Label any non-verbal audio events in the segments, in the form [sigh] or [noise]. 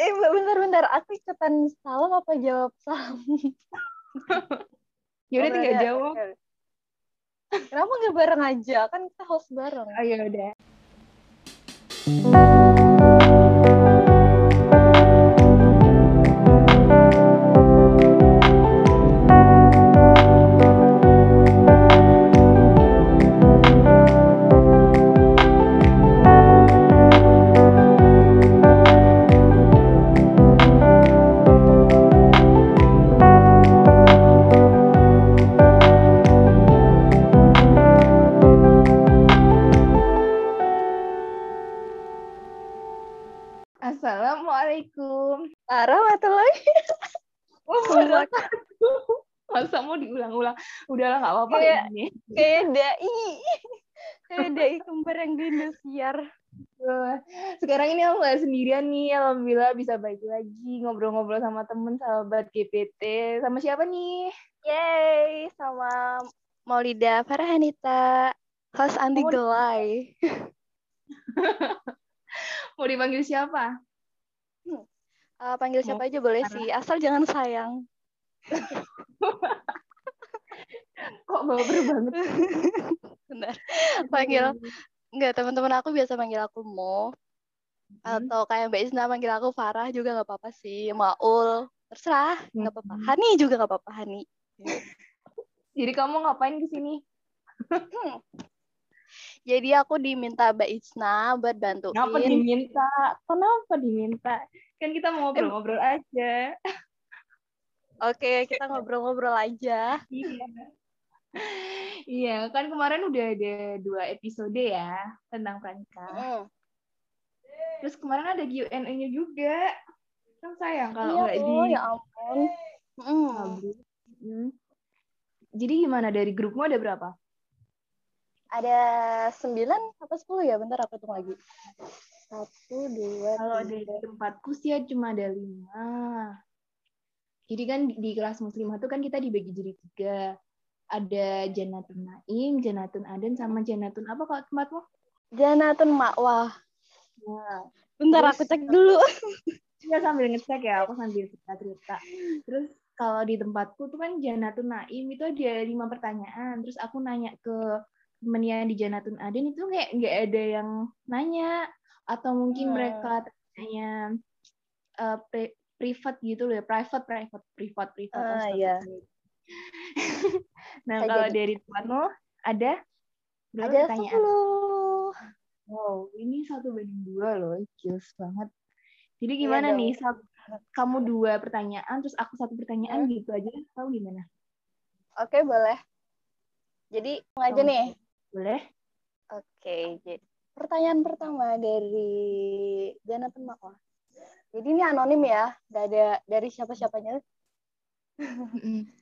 Eh, bentar-bentar. Aku ikutan salam apa jawab salam? [laughs] ya udah Oh, tinggal jawab. Kenapa nggak bareng aja? Kan kita host bareng. Oh ya udah. Kayak-. Kayak dai. Kayak dai kembar yang di Indosiar. Sekarang ini aku nggak sendirian nih. Alhamdulillah bisa balik lagi ngobrol-ngobrol sama temen sahabat GPT. Sama siapa nih? Yeay, sama Maulida Farhanita, host Andi Gelai. [laughs] Mau dipanggil siapa? Eh, panggil siapa aja boleh sih, asal jangan sayang. [laughs] Kok baper banget? [laughs] Benar. Panggil Enggak, teman-teman aku biasa manggil aku Mo. Hmm. Atau kayak Mbak Isna manggil aku Farah juga nggak apa-apa sih. Maul, terserah, nggak apa-apa. Hmm. Hani juga nggak apa-apa, Hani. [laughs] Jadi kamu ngapain ke sini? Jadi aku diminta Mbak Isna buat bantuin. Kenapa diminta? Kenapa diminta? Kan kita mau ngobrol-ngobrol aja. Oke, kita ngobrol-ngobrol aja. Iya. Iya, kan kemarin udah ada dua episode ya tentang pranikah. Hmm. Terus kemarin ada Q&A-nya juga. Kan sayang kalau Iya nggak di tuh, ya ampun. Hmm. Jadi gimana dari grupmu ada berapa? Ada sembilan atau sepuluh ya? Bentar aku hitung lagi. Satu, dua, Kalau di tiga. tempatku sih ya cuma ada lima. Jadi kan di, di kelas muslimah tuh kan kita dibagi jadi tiga. Ada Janatun Naim, Janatun Aden, sama Janatun apa kalau tempatmu? Janatun Makwah. Nah, Bentar Terus- aku cek dulu. Kita [laughs] sambil ngecek ya, aku sambil cerita-cerita. Terus kalau di tempatku tuh kan Janatun Naim itu ada lima pertanyaan. Terus aku nanya ke temen yang di Janatun Aden itu kayak nggak ada yang nanya. Atau mungkin Hmm. mereka tanya eh, pri- privat gitu loh ya, private, private, privat, privat. Ah, Astaga. iya. [laughs] nah, kalau jadi. dari tempatmu ada berapa Ada pertanyaan? sepuluh. Wow, ini satu banding dua loh, kills banget. Jadi Iya gimana dong. nih, sat- kamu dua pertanyaan, terus aku satu pertanyaan Hmm. gitu aja, tahu gimana? Oke, boleh. Jadi, langsung aja nih. Boleh? Oke, jadi pertanyaan pertama dari Janatun Makwah. Jadi ini anonim ya, gak ada dari siapa-siapanya. [laughs]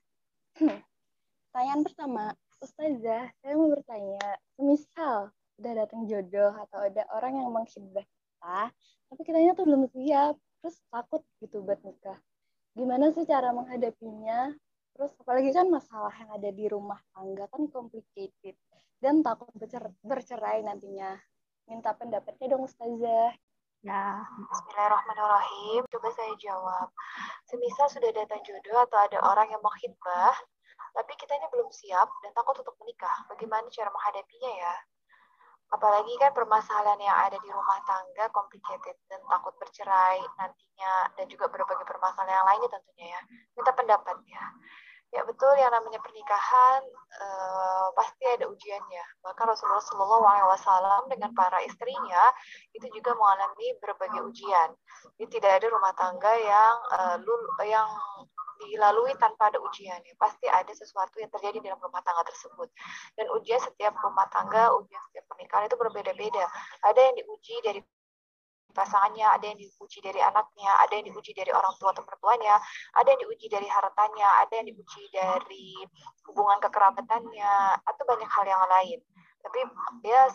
Pertanyaan pertama, Ustazah, saya mau bertanya, semisal udah datang jodoh atau ada orang yang menghibah kita, tapi kitanya tuh belum siap, terus takut gitu buat nikah. Gimana sih cara menghadapinya? Terus apalagi kan masalah yang ada di rumah tangga kan complicated dan takut bercer- bercerai nantinya. Minta pendapatnya dong Ustazah. Ya, Bismillahirrahmanirrahim. Coba saya jawab. Semisal sudah datang jodoh atau ada orang yang mau khidbah, tapi kitanya belum siap dan takut untuk menikah. Bagaimana cara menghadapinya ya? Apalagi kan permasalahan yang ada di rumah tangga complicated dan takut bercerai nantinya dan juga berbagai permasalahan yang lainnya tentunya ya. Minta pendapat ya. Ya betul yang namanya pernikahan eh, pasti ada ujiannya. Bahkan Rasulullah Wasallam dengan para istrinya itu juga mengalami berbagai ujian. Jadi tidak ada rumah tangga yang eh, lul- yang dilalui tanpa ada ujian. Ya. Pasti ada sesuatu yang terjadi dalam rumah tangga tersebut. Dan ujian setiap rumah tangga, ujian setiap pernikahan itu berbeda-beda. Ada yang diuji dari pasangannya, ada yang diuji dari anaknya, ada yang diuji dari orang tua atau mertuanya, ada yang diuji dari hartanya, ada yang diuji dari hubungan kekerabatannya, atau banyak hal yang lain. Tapi ya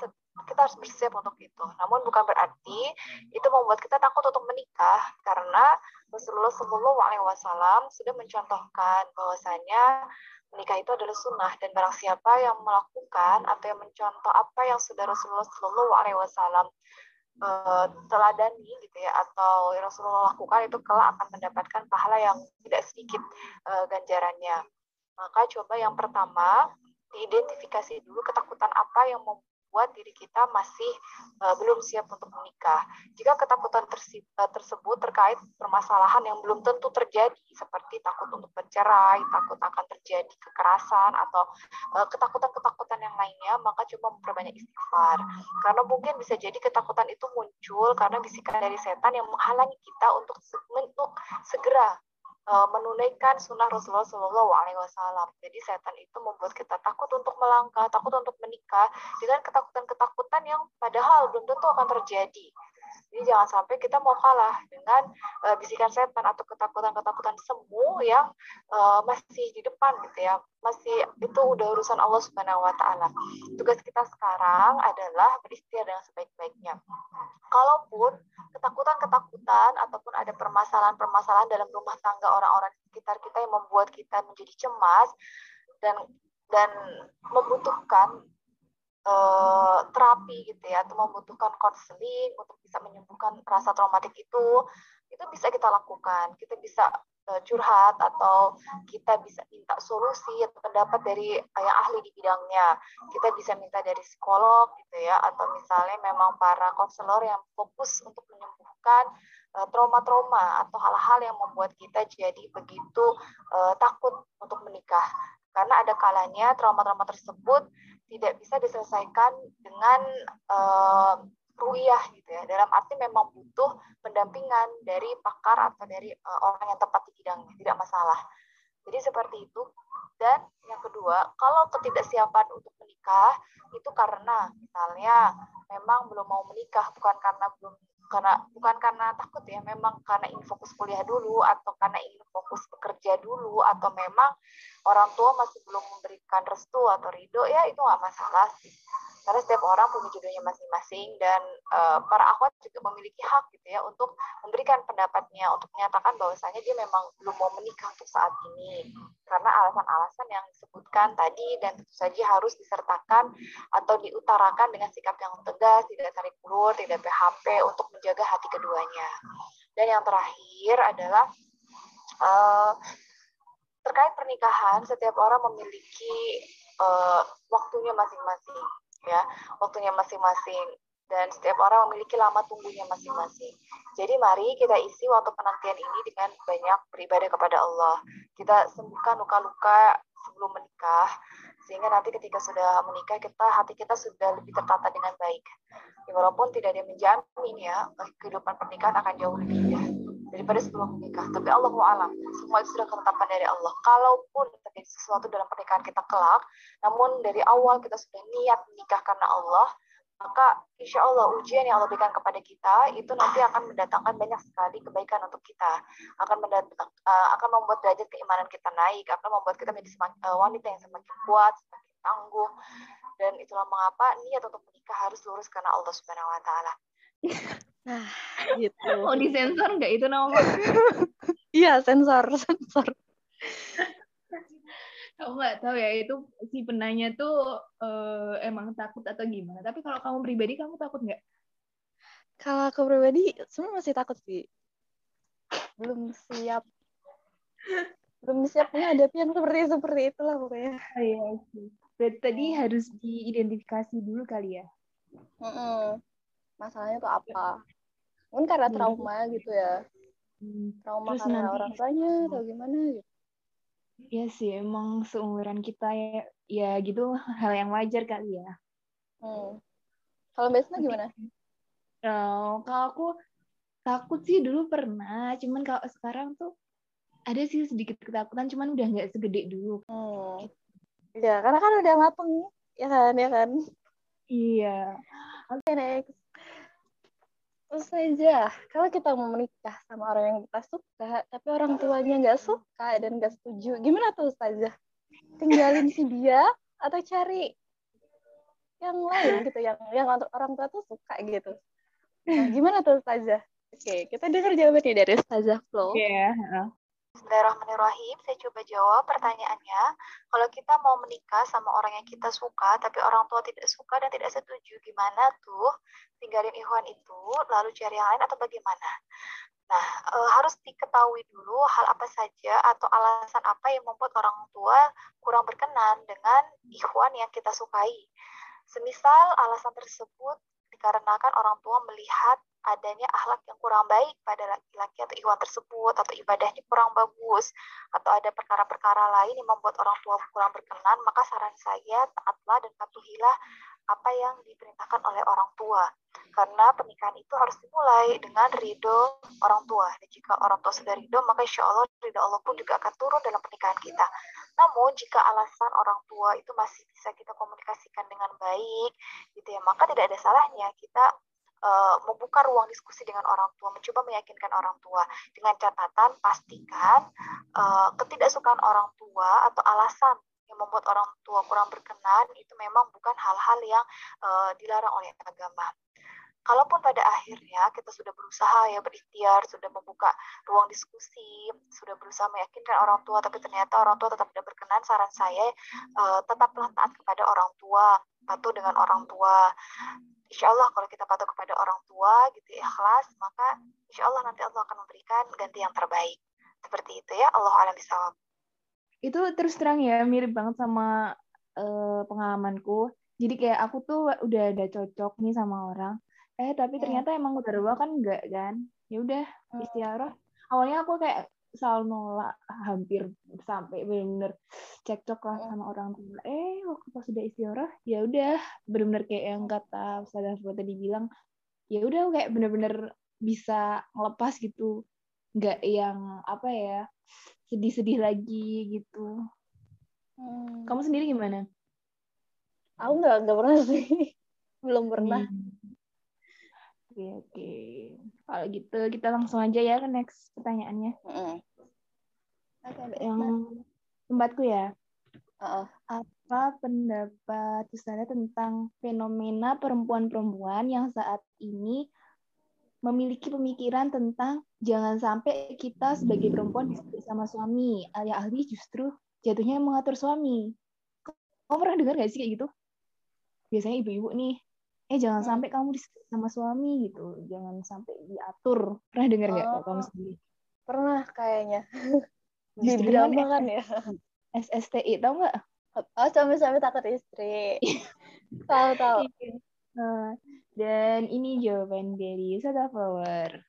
kita harus bersiap untuk itu. Namun bukan berarti itu membuat kita takut untuk menikah karena Rasulullah Shallallahu Alaihi Wasallam sudah mencontohkan bahwasanya menikah itu adalah sunnah dan barang siapa yang melakukan atau yang mencontoh apa yang sudah Rasulullah Shallallahu Alaihi Wasallam uh, teladani gitu ya atau Rasulullah lakukan itu kelak akan mendapatkan pahala yang tidak sedikit uh, ganjarannya. Maka coba yang pertama diidentifikasi dulu ketakutan apa yang membuat diri kita masih uh, belum siap untuk menikah. Jika ketakutan uh, tersebut terkait permasalahan yang belum tentu terjadi, seperti takut untuk bercerai, takut akan terjadi kekerasan, atau uh, ketakutan-ketakutan yang lainnya, maka coba memperbanyak istighfar. Karena mungkin bisa jadi ketakutan itu muncul karena bisikan dari setan yang menghalangi kita untuk, untuk segera uh, menunaikan sunnah Rasulullah Shallallahu Alaihi Wasallam. Jadi setan itu membuat kita takut untuk melangkah, takut untuk menikah dengan ketakutan-ketakutan yang padahal belum tentu akan terjadi. Jadi jangan sampai kita mau kalah dengan uh, bisikan setan atau ketakutan-ketakutan semu yang uh, masih di depan gitu ya. Masih itu udah urusan Allah Subhanahu wa taala. Tugas kita sekarang adalah beristighfar dengan sebaik-baiknya. Kalaupun ketakutan-ketakutan ataupun ada permasalahan-permasalahan dalam rumah tangga orang-orang sekitar kita yang membuat kita menjadi cemas dan dan membutuhkan uh, terapi gitu ya atau membutuhkan konseling untuk bisa menyembuhkan rasa traumatik itu itu bisa kita lakukan. Kita bisa uh, curhat atau kita bisa minta solusi atau pendapat dari yang ahli di bidangnya. Kita bisa minta dari psikolog gitu ya atau misalnya memang para konselor yang fokus untuk menyembuhkan eh, trauma-trauma atau hal-hal yang membuat kita jadi begitu uh, takut untuk menikah. Karena ada kalanya trauma-trauma tersebut tidak bisa diselesaikan dengan uh, ruiyah gitu ya. Dalam arti memang butuh pendampingan dari pakar atau dari uh, orang yang tepat di bidangnya, tidak masalah. Jadi seperti itu. Dan yang kedua, kalau ketidaksiapan untuk menikah itu karena misalnya memang belum mau menikah, bukan karena belum karena bukan karena takut ya, memang karena ingin fokus kuliah dulu atau karena ingin fokus bekerja dulu atau memang orang tua masih belum memberikan restu atau ridho ya itu nggak masalah sih karena setiap orang punya jodohnya masing-masing dan uh, para akhwat juga memiliki hak gitu ya untuk memberikan pendapatnya untuk menyatakan bahwasanya dia memang belum mau menikah untuk saat ini. Karena alasan-alasan yang disebutkan tadi dan tentu saja harus disertakan atau diutarakan dengan sikap yang tegas tidak tarik ulur tidak PHP untuk menjaga hati keduanya. Dan yang terakhir adalah uh, terkait pernikahan setiap orang memiliki uh, waktunya masing-masing ya waktunya masing-masing dan setiap orang memiliki lama tunggunya masing-masing. Jadi mari kita isi waktu penantian ini dengan banyak beribadah kepada Allah. Kita sembuhkan luka-luka sebelum menikah sehingga nanti ketika sudah menikah kita hati kita sudah lebih tertata dengan baik. Ya, walaupun tidak ada yang menjamin ya kehidupan pernikahan akan jauh lebih indah daripada sebelum menikah. Tapi Allah alam, semua itu sudah ketetapan dari Allah. Kalaupun terjadi sesuatu dalam pernikahan kita kelak, namun dari awal kita sudah niat menikah karena Allah, maka insya Allah ujian yang Allah berikan kepada kita itu nanti akan mendatangkan banyak sekali kebaikan untuk kita, akan mendatang, uh, akan membuat derajat keimanan kita naik, akan membuat kita menjadi semakin, uh, wanita yang semakin kuat, semakin tangguh, dan itulah mengapa niat untuk menikah harus lurus karena Allah Subhanahu Wa Taala. Nah, gitu. [laughs] Mau disensor nggak itu nama? [laughs] Iya, sensor, [laughs] sensor. Aku nggak tahu ya itu si penanya tuh uh, emang takut atau gimana. Tapi kalau kamu pribadi kamu takut nggak? Kalau aku pribadi sebenarnya masih takut sih. Belum siap. Belum siap menghadapi yang seperti seperti itulah pokoknya. Oh, iya sih. Berarti tadi harus diidentifikasi dulu kali ya. Mm -mm. Masalahnya tuh apa? mungkin karena hmm. trauma gitu ya hmm. trauma Terus karena nanti, orang tuanya atau gimana gitu Iya sih, emang seumuran kita ya, ya gitu hal yang wajar kali ya. Hmm. Kalau biasanya gimana? Oh, kalau aku takut sih dulu pernah, cuman kalau sekarang tuh ada sih sedikit ketakutan, cuman udah nggak segede dulu. Hmm. Ya, karena kan udah mateng, ya kan, ya kan? Iya. Oke, okay, next terus aja. Kalau kita mau menikah sama orang yang kita suka tapi orang tuanya nggak suka dan nggak setuju gimana tuh saja tinggalin si dia atau cari yang lain gitu yang yang orang tua tuh suka gitu. Nah, gimana tuh saja oke kita dengar jawabannya dari Ustazah Flo. Yeah. Bismillahirrahmanirrahim. Saya coba jawab pertanyaannya. Kalau kita mau menikah sama orang yang kita suka, tapi orang tua tidak suka dan tidak setuju, gimana tuh? Tinggalin Ikhwan itu, lalu cari yang lain atau bagaimana? Nah, e, harus diketahui dulu hal apa saja atau alasan apa yang membuat orang tua kurang berkenan dengan Ikhwan yang kita sukai. Semisal alasan tersebut dikarenakan orang tua melihat adanya akhlak yang kurang baik pada laki-laki atau ikhwan tersebut atau ibadahnya kurang bagus atau ada perkara-perkara lain yang membuat orang tua kurang berkenan maka saran saya taatlah dan patuhilah apa yang diperintahkan oleh orang tua. Karena pernikahan itu harus dimulai dengan ridho orang tua. Dan jika orang tua sudah ridho maka insya Allah ridho Allah pun juga akan turun dalam pernikahan kita. Namun jika alasan orang tua itu masih bisa kita komunikasikan dengan baik gitu ya maka tidak ada salahnya kita uh, membuka ruang diskusi dengan orang tua, mencoba meyakinkan orang tua dengan catatan pastikan uh, ketidaksukaan orang tua atau alasan yang membuat orang tua kurang berkenan itu memang bukan hal-hal yang uh, dilarang oleh agama. Kalaupun pada akhirnya kita sudah berusaha ya berikhtiar, sudah membuka ruang diskusi, sudah berusaha meyakinkan orang tua, tapi ternyata orang tua tetap tidak berkenan, saran saya uh, tetaplah taat kepada orang tua, patuh dengan orang tua. Insya Allah kalau kita patuh kepada orang tua gitu ikhlas maka insya Allah nanti Allah akan memberikan ganti yang terbaik. Seperti itu ya Allah alam bisawab itu terus terang ya mirip banget sama uh, pengalamanku. Jadi kayak aku tuh udah ada cocok nih sama orang eh tapi hmm. ternyata emang udah dua kan enggak kan ya udah hmm. istiarah awalnya aku kayak selalu nolak hampir sampai benar-benar cekcok lah iya. sama orang tua eh waktu pas sudah istiarah ya udah benar-benar kayak yang kata Ustazah tadi bilang ya udah kayak benar-benar bisa ngelepas gitu nggak yang apa ya sedih-sedih lagi gitu hmm. kamu sendiri gimana aku nggak nggak pernah sih [laughs] belum pernah hmm. Oke, oke. Kalau gitu kita langsung aja ya ke next pertanyaannya. Mm. Okay, yang tempatku ya. Uh, apa pendapat Ustazah tentang fenomena perempuan-perempuan yang saat ini memiliki pemikiran tentang jangan sampai kita sebagai perempuan sama suami, alih-alih justru jatuhnya mengatur suami. Kamu pernah dengar gak sih kayak gitu? Biasanya ibu-ibu nih, eh jangan hmm. sampai kamu sama suami gitu. Jangan sampai diatur. Pernah dengar nggak oh, kamu sendiri? Pernah kayaknya. Di drama kan ya? SSTI [laughs] tau nggak? Oh suami-suami takut istri. [laughs] Tahu tahu. Nah, dan ini jawaban dari Sada Flower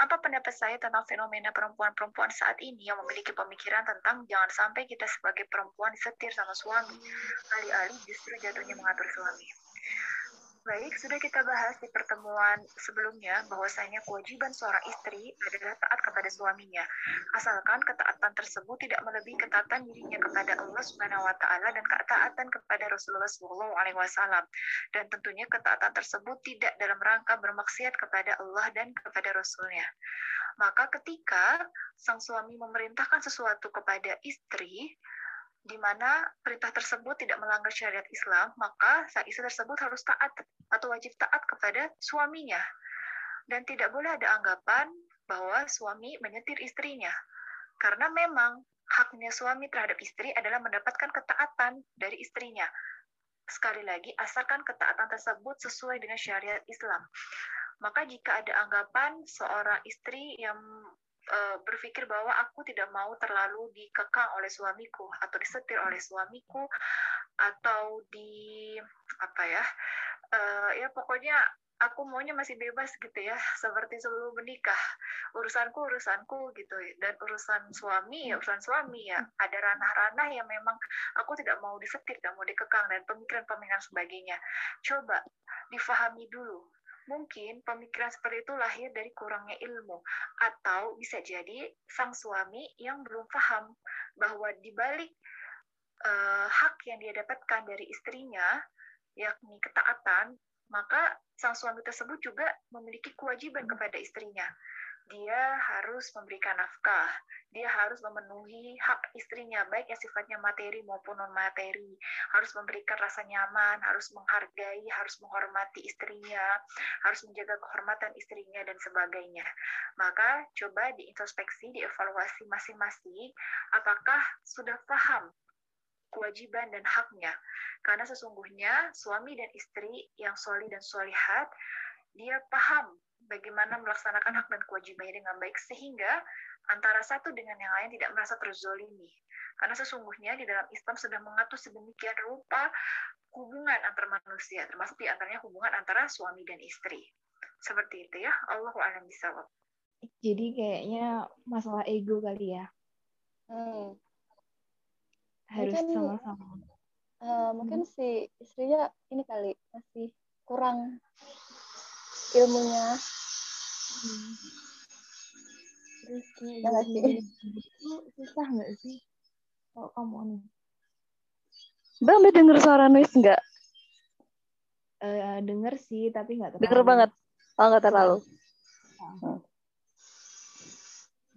apa pendapat saya tentang fenomena perempuan-perempuan saat ini yang memiliki pemikiran tentang jangan sampai kita sebagai perempuan disetir sama suami, alih-alih justru jatuhnya mengatur suami. Baik, sudah kita bahas di pertemuan sebelumnya bahwasanya kewajiban seorang istri adalah taat kepada suaminya, asalkan ketaatan tersebut tidak melebihi ketaatan dirinya kepada Allah Subhanahu wa taala dan ketaatan kepada Rasulullah Shallallahu alaihi wasallam. Dan tentunya ketaatan tersebut tidak dalam rangka bermaksiat kepada Allah dan kepada Rasulnya. Maka ketika sang suami memerintahkan sesuatu kepada istri, di mana perintah tersebut tidak melanggar syariat Islam, maka sang istri tersebut harus taat atau wajib taat kepada suaminya. Dan tidak boleh ada anggapan bahwa suami menyetir istrinya. Karena memang haknya suami terhadap istri adalah mendapatkan ketaatan dari istrinya. Sekali lagi, asalkan ketaatan tersebut sesuai dengan syariat Islam. Maka jika ada anggapan seorang istri yang uh, berpikir bahwa aku tidak mau terlalu dikekang oleh suamiku atau disetir oleh suamiku atau di apa ya uh, ya pokoknya aku maunya masih bebas gitu ya seperti sebelum menikah. Urusanku urusanku gitu dan urusan suami ya urusan suami ya. Ada ranah-ranah yang memang aku tidak mau disetir tidak mau dikekang dan pemikiran-pemikiran sebagainya. Coba difahami dulu Mungkin pemikiran seperti itu lahir dari kurangnya ilmu, atau bisa jadi sang suami yang belum paham bahwa di balik uh, hak yang dia dapatkan dari istrinya, yakni ketaatan, maka sang suami tersebut juga memiliki kewajiban kepada istrinya. Dia harus memberikan nafkah, dia harus memenuhi hak istrinya, baik yang sifatnya materi maupun non-materi, harus memberikan rasa nyaman, harus menghargai, harus menghormati istrinya, harus menjaga kehormatan istrinya, dan sebagainya. Maka coba diintrospeksi, dievaluasi masing-masing, apakah sudah paham kewajiban dan haknya. Karena sesungguhnya suami dan istri yang soli dan solihat, dia paham bagaimana melaksanakan hak dan kewajibannya dengan baik sehingga antara satu dengan yang lain tidak merasa terzolimi. Karena sesungguhnya di dalam Islam sudah mengatur sedemikian rupa hubungan antar manusia, termasuk di antaranya hubungan antara suami dan istri. Seperti itu ya, Allah alam bisawab. Jadi kayaknya masalah ego kali ya. Hmm. Harus Mungkin- sama-sama. Eh, mungkin si istrinya ini kali masih kurang ilmunya. Terus kayak Ya nggak sih? itu susah nggak sih? Kalau kamu nih. Bang, udah denger suara noise nggak? Eh, denger sih, tapi nggak terlalu. Denger banget. Oh, nggak terlalu.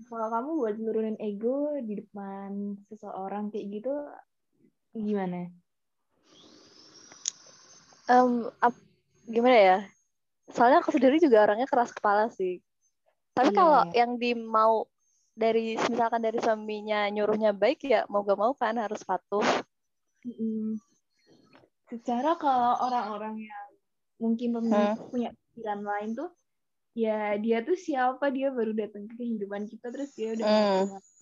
Kalau kamu buat nurunin ego di depan seseorang kayak gitu, gimana? Em, ap- gimana ya? Soalnya aku sendiri juga orangnya keras kepala sih. Tapi Iya, kalau iya. yang di mau dari misalkan dari suaminya nyuruhnya baik ya mau gak mau kan harus patuh. Mm-mm. Secara kalau orang-orang yang mungkin pemilik punya pikiran lain tuh, ya dia tuh siapa dia baru datang ke kehidupan kita terus dia udah Hmm. ngatur-ngatur.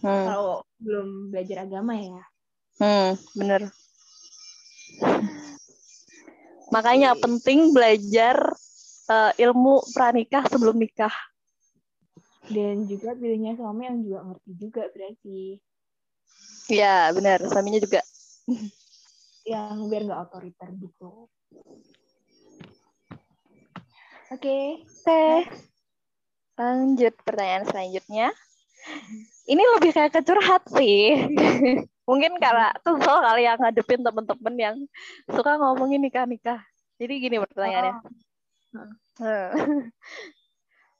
Hmm, kalau belum belajar agama ya. hmm, bener. Makanya penting belajar eh, ilmu pranikah sebelum nikah. Dan juga pilihnya suami yang juga ngerti juga berarti. Iya, benar. Suaminya juga. Yang biar nggak otoriter gitu. Oke, Oke. Lanjut pertanyaan selanjutnya. Ini lebih kayak kecurhat sih. [laughs] Mungkin karena kesel kali yang ngadepin temen-temen yang suka ngomongin nikah-nikah. Jadi gini pertanyaannya.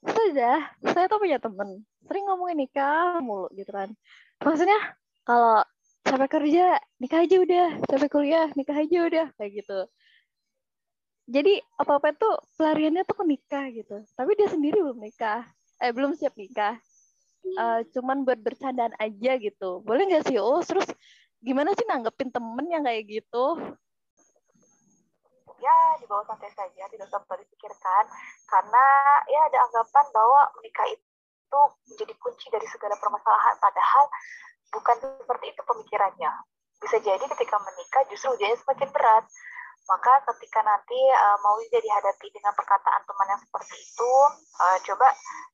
Sudah, saya tuh punya temen. Sering ngomongin nikah mulu gitu kan. Maksudnya kalau capek kerja, nikah aja udah. Capek kuliah, nikah aja udah. Kayak gitu. Jadi apa-apa tuh pelariannya tuh ke nikah gitu. Tapi dia sendiri belum nikah. Eh, belum siap nikah. Eh, cuman buat bercandaan aja gitu. Boleh nggak sih? Oh, terus gimana sih nanggepin temen yang kayak gitu? ya dibawa santai saja tidak usah dipikirkan karena ya ada anggapan bahwa menikah itu menjadi kunci dari segala permasalahan padahal bukan seperti itu pemikirannya bisa jadi ketika menikah justru ujiannya semakin berat maka ketika nanti uh, mau dihadapi dengan perkataan teman yang seperti itu uh, coba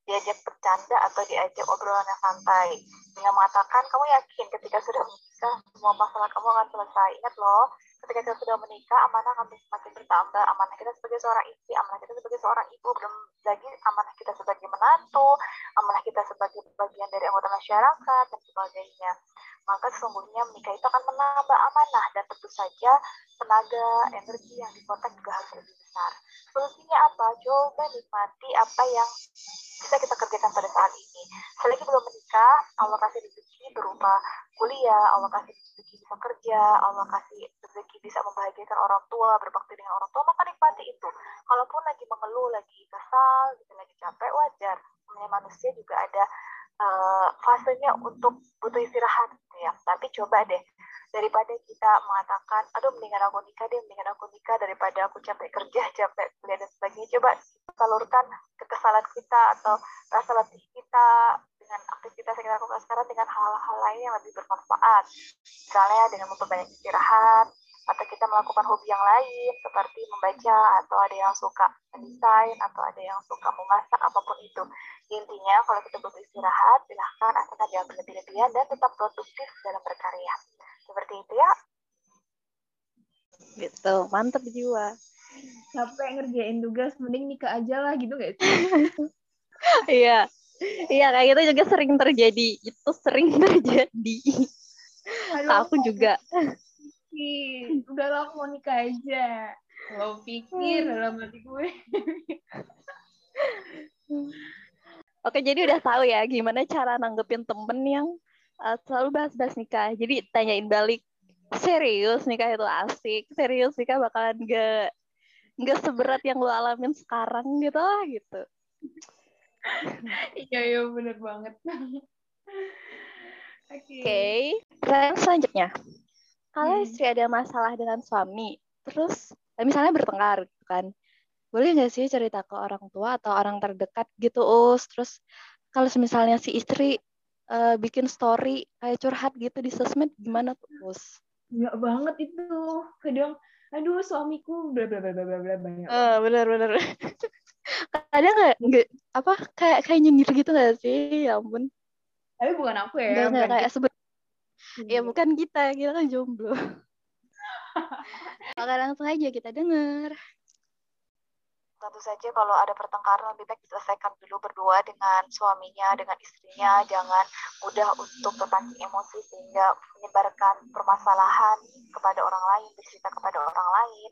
diajak bercanda atau diajak obrolan yang santai. Dengan mengatakan kamu yakin ketika sudah menikah semua masalah kamu akan selesai? Ingat loh ketika kita sudah menikah amanah akan semakin bertambah. Amanah kita sebagai seorang istri amanah kita sebagai seorang ibu. Belum lagi amanah kita sebagai menantu amanah kita sebagai bagian dari anggota masyarakat dan sebagainya. Maka sesungguhnya menikah itu akan menambah amanah dan tentu saja tenaga energi yang dipotek juga harus lebih besar solusinya apa? Coba nikmati apa yang bisa kita kerjakan pada saat ini. Selagi belum menikah Allah kasih rezeki berupa kuliah Allah kasih rezeki bisa kerja Allah kasih rezeki bisa membahagiakan orang tua berbakti dengan orang tua maka nikmati itu. Kalaupun lagi mengeluh lagi kesal gitu lagi capek wajar. Namanya manusia juga ada uh, fasenya untuk butuh istirahat gitu ya. Tapi coba deh daripada kita mengatakan aduh mendingan aku nikah deh mendingan aku nikah daripada aku capek kerja [laughs] capek kuliah dan sebagainya. Coba salurkan kekesalan kita atau rasa letih kita dengan aktivitas yang kita lakukan sekarang dengan hal-hal lain yang lebih bermanfaat. Misalnya dengan memperbanyak istirahat atau kita melakukan hobi yang lain seperti membaca atau ada yang suka mendesain atau ada yang suka memasak apa pun itu. Intinya kalau kita butuh istirahat silahkan asalkan jangan berlebih-lebihan dan tetap produktif dalam berkarya seperti itu ya Gitu, mantep jiwa. capek ngerjain tugas, mending nikah aja lah gitu gak sih? [laughs] Iya. Iya, kayak gitu juga sering terjadi. Itu sering [laughs] terjadi. Aduh, Aku juga. Ih, udah lah mau nikah aja. Lo pikir dalam hati gue. Oke, jadi udah tahu ya gimana cara nanggepin temen yang uh, selalu bahas-bahas nikah. Jadi tanyain balik, serius nikah itu asik, serius nikah bakalan gak nggak seberat yang lo alamin sekarang gitu lah gitu. [laughs] Iya, iya bener banget. [laughs] Oke. Oke, pertanyaan selanjutnya. Kalau Hmm. istri ada masalah dengan suami, terus eh, misalnya bertengkar gitu kan, boleh nggak sih cerita ke orang tua atau orang terdekat gitu, Us? Terus kalau misalnya si istri eh, bikin story kayak curhat gitu di sosmed, gimana tuh, Us? Enggak banget itu. Kadang aduh suamiku bla bla bla bla bla banyak. Eh, bener-bener. Kadang [laughs] nggak nggak apa kayak kayak nyindir gitu nggak sih? Ya ampun. Tapi bukan aku ya. Nggak nggak bukan kayak sebut. gitu. Ya bukan kita, kita kan jomblo. [laughs] Oke, langsung aja kita denger. Tentu saja kalau ada pertengkaran lebih baik diselesaikan dulu berdua dengan suaminya, dengan istrinya. Jangan mudah untuk terpancing emosi sehingga menyebarkan permasalahan kepada orang lain, bercerita kepada orang lain.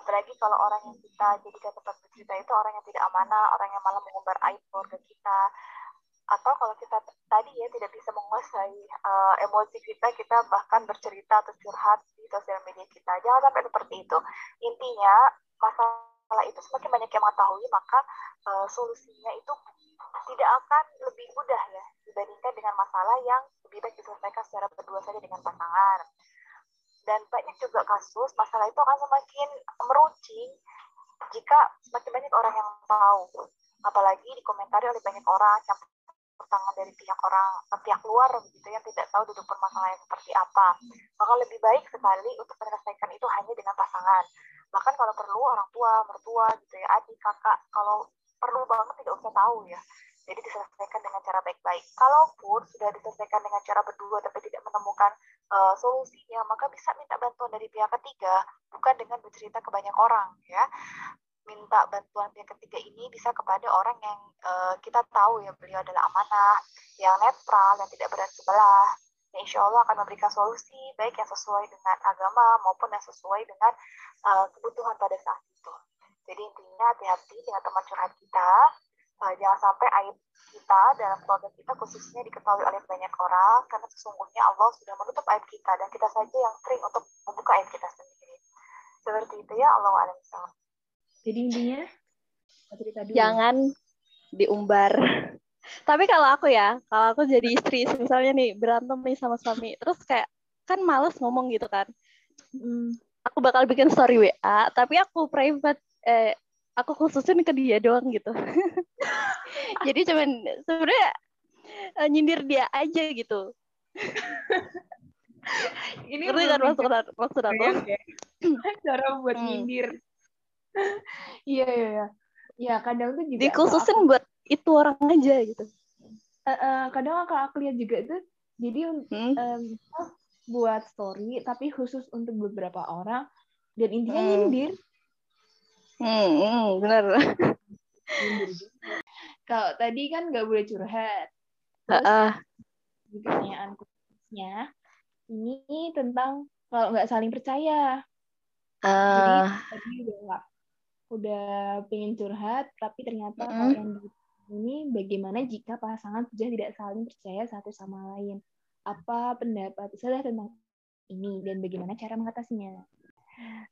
Apalagi kalau orang yang kita jadikan tempat bercerita itu orang yang tidak amanah, orang yang malah mengumbar aib keluarga kita. Atau kalau kita tadi ya tidak bisa menguasai uh, emosi kita, kita bahkan bercerita atau curhat di sosial media kita. Jangan sampai seperti itu. Intinya, masalah itu semakin banyak yang mengetahui, maka uh, solusinya itu tidak akan lebih mudah ya dibandingkan dengan masalah yang lebih baik diselesaikan secara berdua saja dengan pasangan. Dan banyak juga kasus masalah itu akan semakin meruncing jika semakin banyak orang yang tahu. Apalagi dikomentari oleh banyak orang yang tangan dari pihak orang eh, pihak luar begitu yang tidak tahu duduk permasalahan seperti apa. Maka lebih baik sekali untuk menyelesaikan itu hanya dengan pasangan. Bahkan kalau perlu orang tua, mertua gitu ya, adik, kakak, kalau perlu banget tidak usah tahu ya. Jadi diselesaikan dengan cara baik-baik. Kalaupun sudah diselesaikan dengan cara berdua tapi tidak menemukan uh, solusinya, maka bisa minta bantuan dari pihak ketiga, bukan dengan bercerita ke banyak orang ya. Minta bantuan pihak ketiga ini bisa kepada orang yang uh, kita tahu ya beliau adalah amanah, yang netral, yang tidak berat sebelah. Ya, insya Allah akan memberikan solusi baik yang sesuai dengan agama maupun yang sesuai dengan uh, kebutuhan pada saat itu. Jadi intinya hati-hati dengan teman curhat kita, Uh, jangan sampai aib kita dalam keluarga kita khususnya diketahui oleh banyak orang karena sesungguhnya Allah sudah menutup aib kita dan kita saja yang sering untuk membuka aib kita sendiri. Seperti itu ya Allah alam Jadi intinya cerita dulu. Jangan diumbar. Tapi kalau aku ya, kalau aku jadi istri, misalnya nih berantem nih sama suami, terus kayak kan males ngomong gitu kan. Hmm. Aku bakal bikin story WA, tapi aku private, eh, aku khususin ke dia doang gitu. [laughs] jadi cuman sebenarnya eh, nyindir dia aja gitu. [laughs] Ini Ngerti kan maksud, maksud aku? Ya. [laughs] Cara buat Hmm. nyindir. Iya, iya, iya. Ya, kadang tuh juga Dikhususin buat itu orang aja gitu. Eh, eh, kadang kalau aku lihat juga itu jadi Hmm. em, buat story tapi khusus untuk beberapa orang dan intinya Hmm. nyindir. Hmm, hmm, juga. [laughs] Kalau tadi kan nggak boleh curhat. Terus pertanyaan khususnya ini tentang kalau nggak saling percaya. Jadi Ah, tadi udah udah pengen curhat tapi ternyata Mm-mm. kalau yang ini bagaimana jika pasangan sudah tidak saling percaya satu sama lain apa pendapat saya tentang ini dan bagaimana cara mengatasinya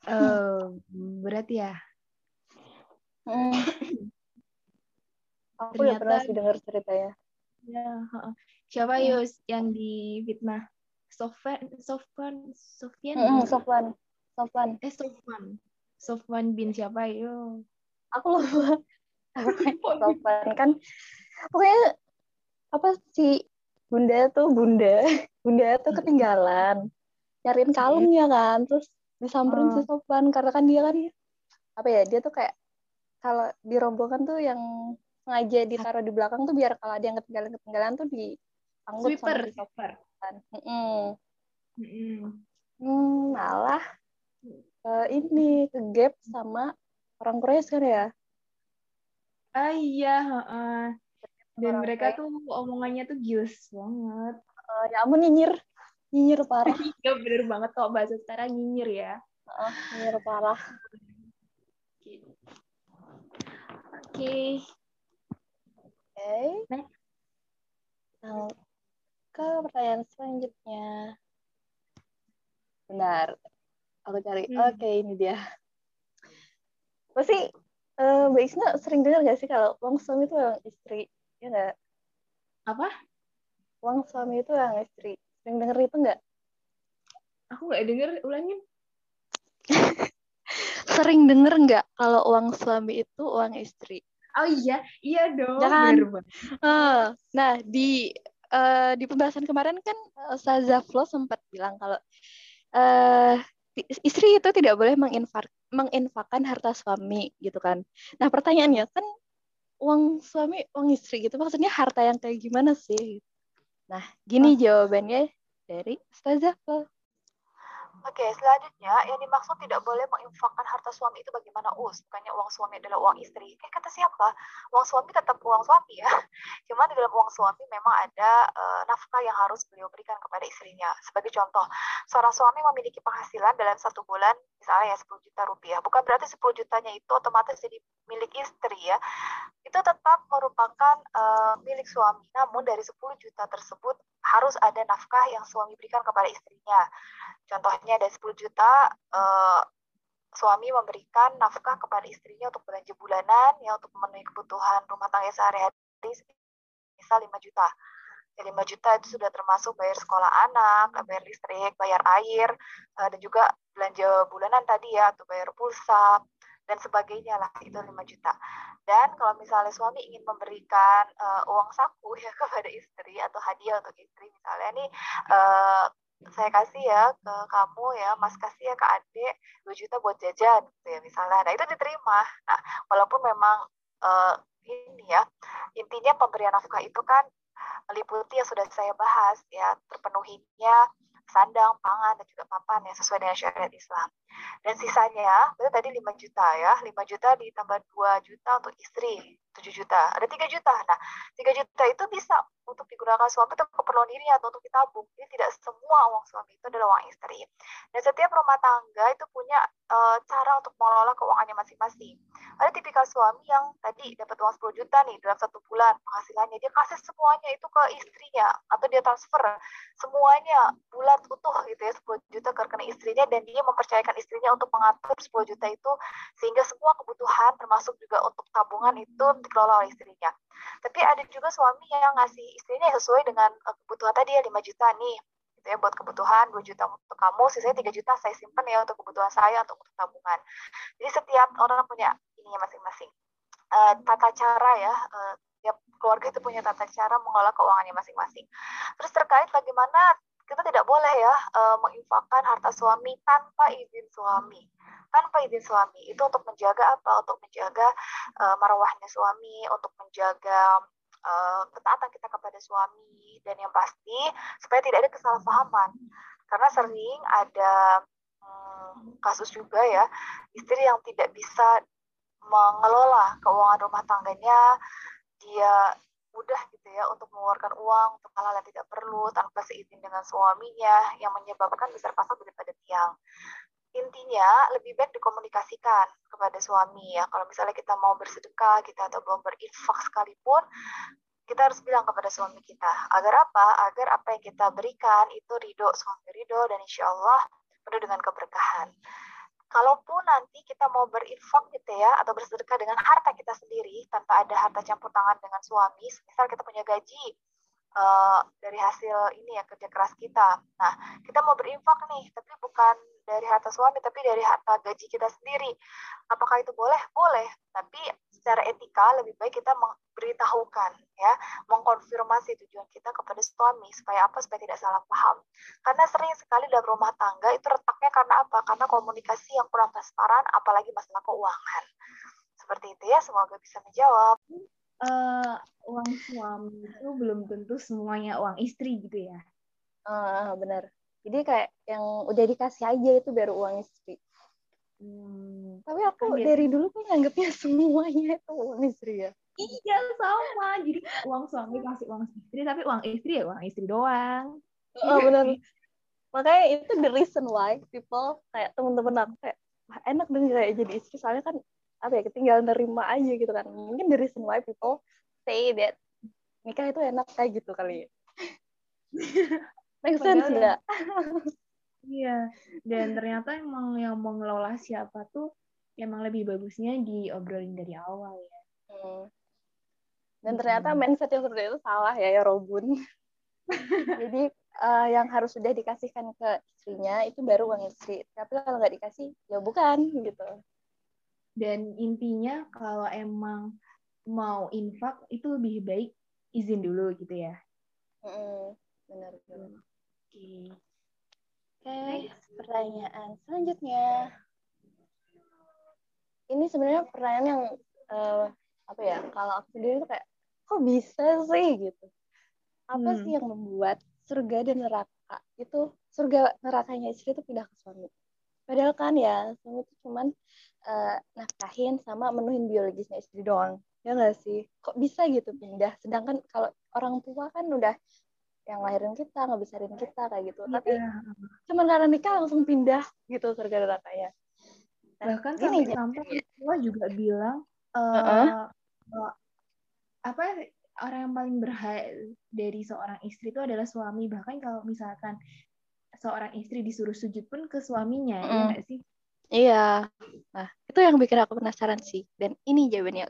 Eh, berat ya hmm. Aku pernah Ternyata- sih dengar ceritanya. ya heeh. siapa Hmm. Yus yang di fitnah Sofan Sofan Sofian Hmm, Sofwan. Sofwan. eh Sofwan Sofwan bin siapa yo Aku lupa. [laughs] Sofwan kan. Pokoknya apa sih bunda tuh bunda. [laughs] Bunda tuh ketinggalan. Nyariin kalungnya kan. Terus disamperin Oh. si Sofwan. Karena kan dia kan apa ya dia tuh kayak kalau di rombongan tuh yang sengaja ditaruh di belakang tuh biar kalau ada yang ketinggalan ketinggalan tuh diangkut sweeper sama si sweeper Sofwan. Mm-mm. Mm-mm. Hmm, malah eh, ini ke gap sama orang Korea kan ya. Ah iya, heeh. Dan Orang mereka tuh omongannya tuh gils banget. Eh, ya ampun nyinyir, nyinyir parah, [laughs] Iya bener banget kalau bahasa sekarang nyinyir ya. Eh, nyinyir parah. Oke. Oke. Next. Nah, ke pertanyaan selanjutnya. Benar. Aku cari. Hmm. Oke, ini dia. Pasti eh Mbak Isna sering dengar gak sih kalau uang suami itu uang istri? Ya nggak? Apa? Uang suami itu uang istri. Sering denger itu nggak? Aku nggak denger ulangin. [laughs] Sering denger nggak kalau uang suami itu uang istri? Oh iya, iya dong. Jangan. bener banget. Eh, nah, di eh, di pembahasan kemarin kan Ustazah Flo sempat bilang kalau eh ti- istri itu tidak boleh menginfak menginfakkan harta suami gitu kan. Nah, pertanyaannya kan uang suami uang istri gitu maksudnya harta yang kayak gimana sih? Nah, gini jawabannya dari Ustazah. Oke, selanjutnya yang dimaksud tidak boleh menginfakkan harta suami itu bagaimana us? Bukannya uang suami adalah uang istri. Eh, kata siapa? Uang suami tetap uang suami ya. [laughs] Cuma di dalam uang suami memang ada eh, nafkah yang harus beliau berikan kepada istrinya. Sebagai contoh, seorang suami memiliki penghasilan dalam satu bulan misalnya ya 10 juta rupiah. Bukan berarti 10 jutanya itu otomatis jadi milik istri ya. Itu tetap merupakan eh, milik suami. Namun dari 10 juta tersebut harus ada nafkah yang suami berikan kepada istrinya. Contohnya dari 10 juta eh, suami memberikan nafkah kepada istrinya untuk belanja bulanan ya untuk memenuhi kebutuhan rumah tangga sehari-hari misal 5 juta. Ya, 5 juta itu sudah termasuk bayar sekolah anak, bayar listrik, bayar air, eh, dan juga belanja bulanan tadi ya, atau bayar pulsa, dan sebagainya lah, itu 5 juta. Dan kalau misalnya suami ingin memberikan eh, uang saku [laughs] ya kepada istri atau hadiah untuk istri, misalnya nih eh, saya kasih ya ke kamu ya, Mas kasih ya ke adik 2 juta buat jajan gitu ya misalnya. Nah, itu diterima. Nah, walaupun memang eh, ini ya, intinya pemberian nafkah itu kan meliputi yang sudah saya bahas ya, terpenuhinya sandang, pangan, dan juga papan ya sesuai dengan syariat Islam. Dan sisanya, itu tadi 5 juta ya, 5 juta ditambah 2 juta untuk istri, 7 juta. Ada 3 juta. Nah, 3 juta itu bisa untuk digunakan suami untuk keperluan dirinya atau untuk ditabung. Jadi tidak semua uang suami itu adalah uang istri. Dan setiap rumah tangga itu punya eh, cara untuk mengelola keuangannya masing-masing. Ada tipikal suami yang tadi dapat uang 10 juta nih dalam satu bulan penghasilannya, dia kasih semuanya itu ke istrinya atau dia transfer semuanya bulat utuh gitu ya 10 juta ke rekening istrinya dan dia mempercayakan istrinya untuk mengatur 10 juta itu sehingga semua kebutuhan termasuk juga untuk tabungan itu dikelola oleh istrinya. Tapi ada juga suami yang ngasih istrinya sesuai dengan eh, kebutuhan tadi ya 5 juta nih gitu ya buat kebutuhan 2 juta untuk kamu, sisanya 3 juta saya simpan ya untuk kebutuhan saya untuk, tabungan. Jadi setiap orang punya ininya masing-masing. Eh, tata cara ya, eh, tiap keluarga itu punya tata cara mengelola keuangannya masing-masing. Terus terkait bagaimana kita tidak boleh ya eh, menginfakkan harta suami tanpa izin suami. Tanpa izin suami itu untuk menjaga apa? Untuk menjaga eh, marwahnya suami, untuk menjaga eh, ketaatan kita kepada suami dan yang pasti supaya tidak ada kesalahpahaman. Karena sering ada hmm, kasus juga ya istri yang tidak bisa mengelola keuangan rumah tangganya dia mudah gitu ya untuk mengeluarkan uang untuk hal-hal yang tidak perlu tanpa seizin dengan suaminya yang menyebabkan besar pasak daripada tiang. Intinya lebih baik dikomunikasikan kepada suami ya. Kalau misalnya kita mau bersedekah kita atau mau berinfak sekalipun kita harus bilang kepada suami kita agar apa? Agar apa yang kita berikan itu ridho suami ridho dan insya Allah penuh dengan keberkahan kalaupun nanti kita mau berinfak gitu ya atau bersedekah dengan harta kita sendiri tanpa ada harta campur tangan dengan suami, misal kita punya gaji uh, dari hasil ini ya kerja keras kita. Nah, kita mau berinfak nih, tapi bukan dari harta suami, tapi dari harta gaji kita sendiri. Apakah itu boleh? Boleh, tapi secara etika lebih baik kita memberitahukan ya, mengkonfirmasi tujuan kita kepada suami supaya apa? Supaya tidak salah paham. Karena sering sekali dalam rumah tangga itu retaknya karena apa? Karena komunikasi yang kurang transparan, apalagi masalah keuangan. Seperti itu ya, semoga bisa menjawab. Eh, uang suami itu belum tentu semuanya uang istri gitu ya. Ah, benar. Jadi kayak yang udah dikasih aja itu baru uang istri. Hmm. Tapi aku Kan dari dulu kan nganggapnya semuanya itu uang istri ya. Iya sama. Jadi uang suami kasih uang istri, tapi uang istri ya uang istri doang. Oh benar. Makanya itu the reason why people kayak temen-temen aku kayak wah enak dong kayak jadi istri soalnya kan apa ya ketinggalan nerima aja gitu kan. Mungkin the reason why people say that nikah itu enak kayak gitu kali ya [laughs] make sense nggak [laughs] Iya, dan ternyata emang yang mau ngelola siapa tuh emang lebih bagusnya diobrolin dari awal ya. Hmm. dan ternyata mindset yang seperti itu salah ya ya Robun [laughs] jadi eh, yang harus sudah dikasihkan ke istrinya itu baru uang istri tapi kalau nggak dikasih ya bukan gitu Dan intinya kalau emang mau infak itu lebih baik izin dulu gitu ya. Mm, benar benar Oke. Oke, pertanyaan selanjutnya. Ini sebenarnya pertanyaan yang eh, apa ya? Kalau aku sendiri tuh kayak kok bisa sih gitu. Apa Hmm. sih yang membuat surga dan neraka itu surga nerakanya istri itu pindah ke suami? Padahal kan ya suami itu cuman eh, nafkahin sama menuhin biologisnya istri doang. Ya nggak sih? Kok bisa gitu pindah? Sedangkan kalau orang tua kan udah yang lahirin kita, ngebesarin kita kayak gitu. Tapi Iya. cuman karena nikah langsung pindah gitu surga nerakanya. Nah, Bahkan gini, sampai sampai tua juga bilang Heeh. bahwa apa orang yang paling berhak dari seorang istri itu adalah suami. Bahkan kalau misalkan seorang istri disuruh sujud pun ke suaminya, ya Mm. nggak sih? Iya. Nah, itu yang bikin aku penasaran sih. Dan ini jawabannya.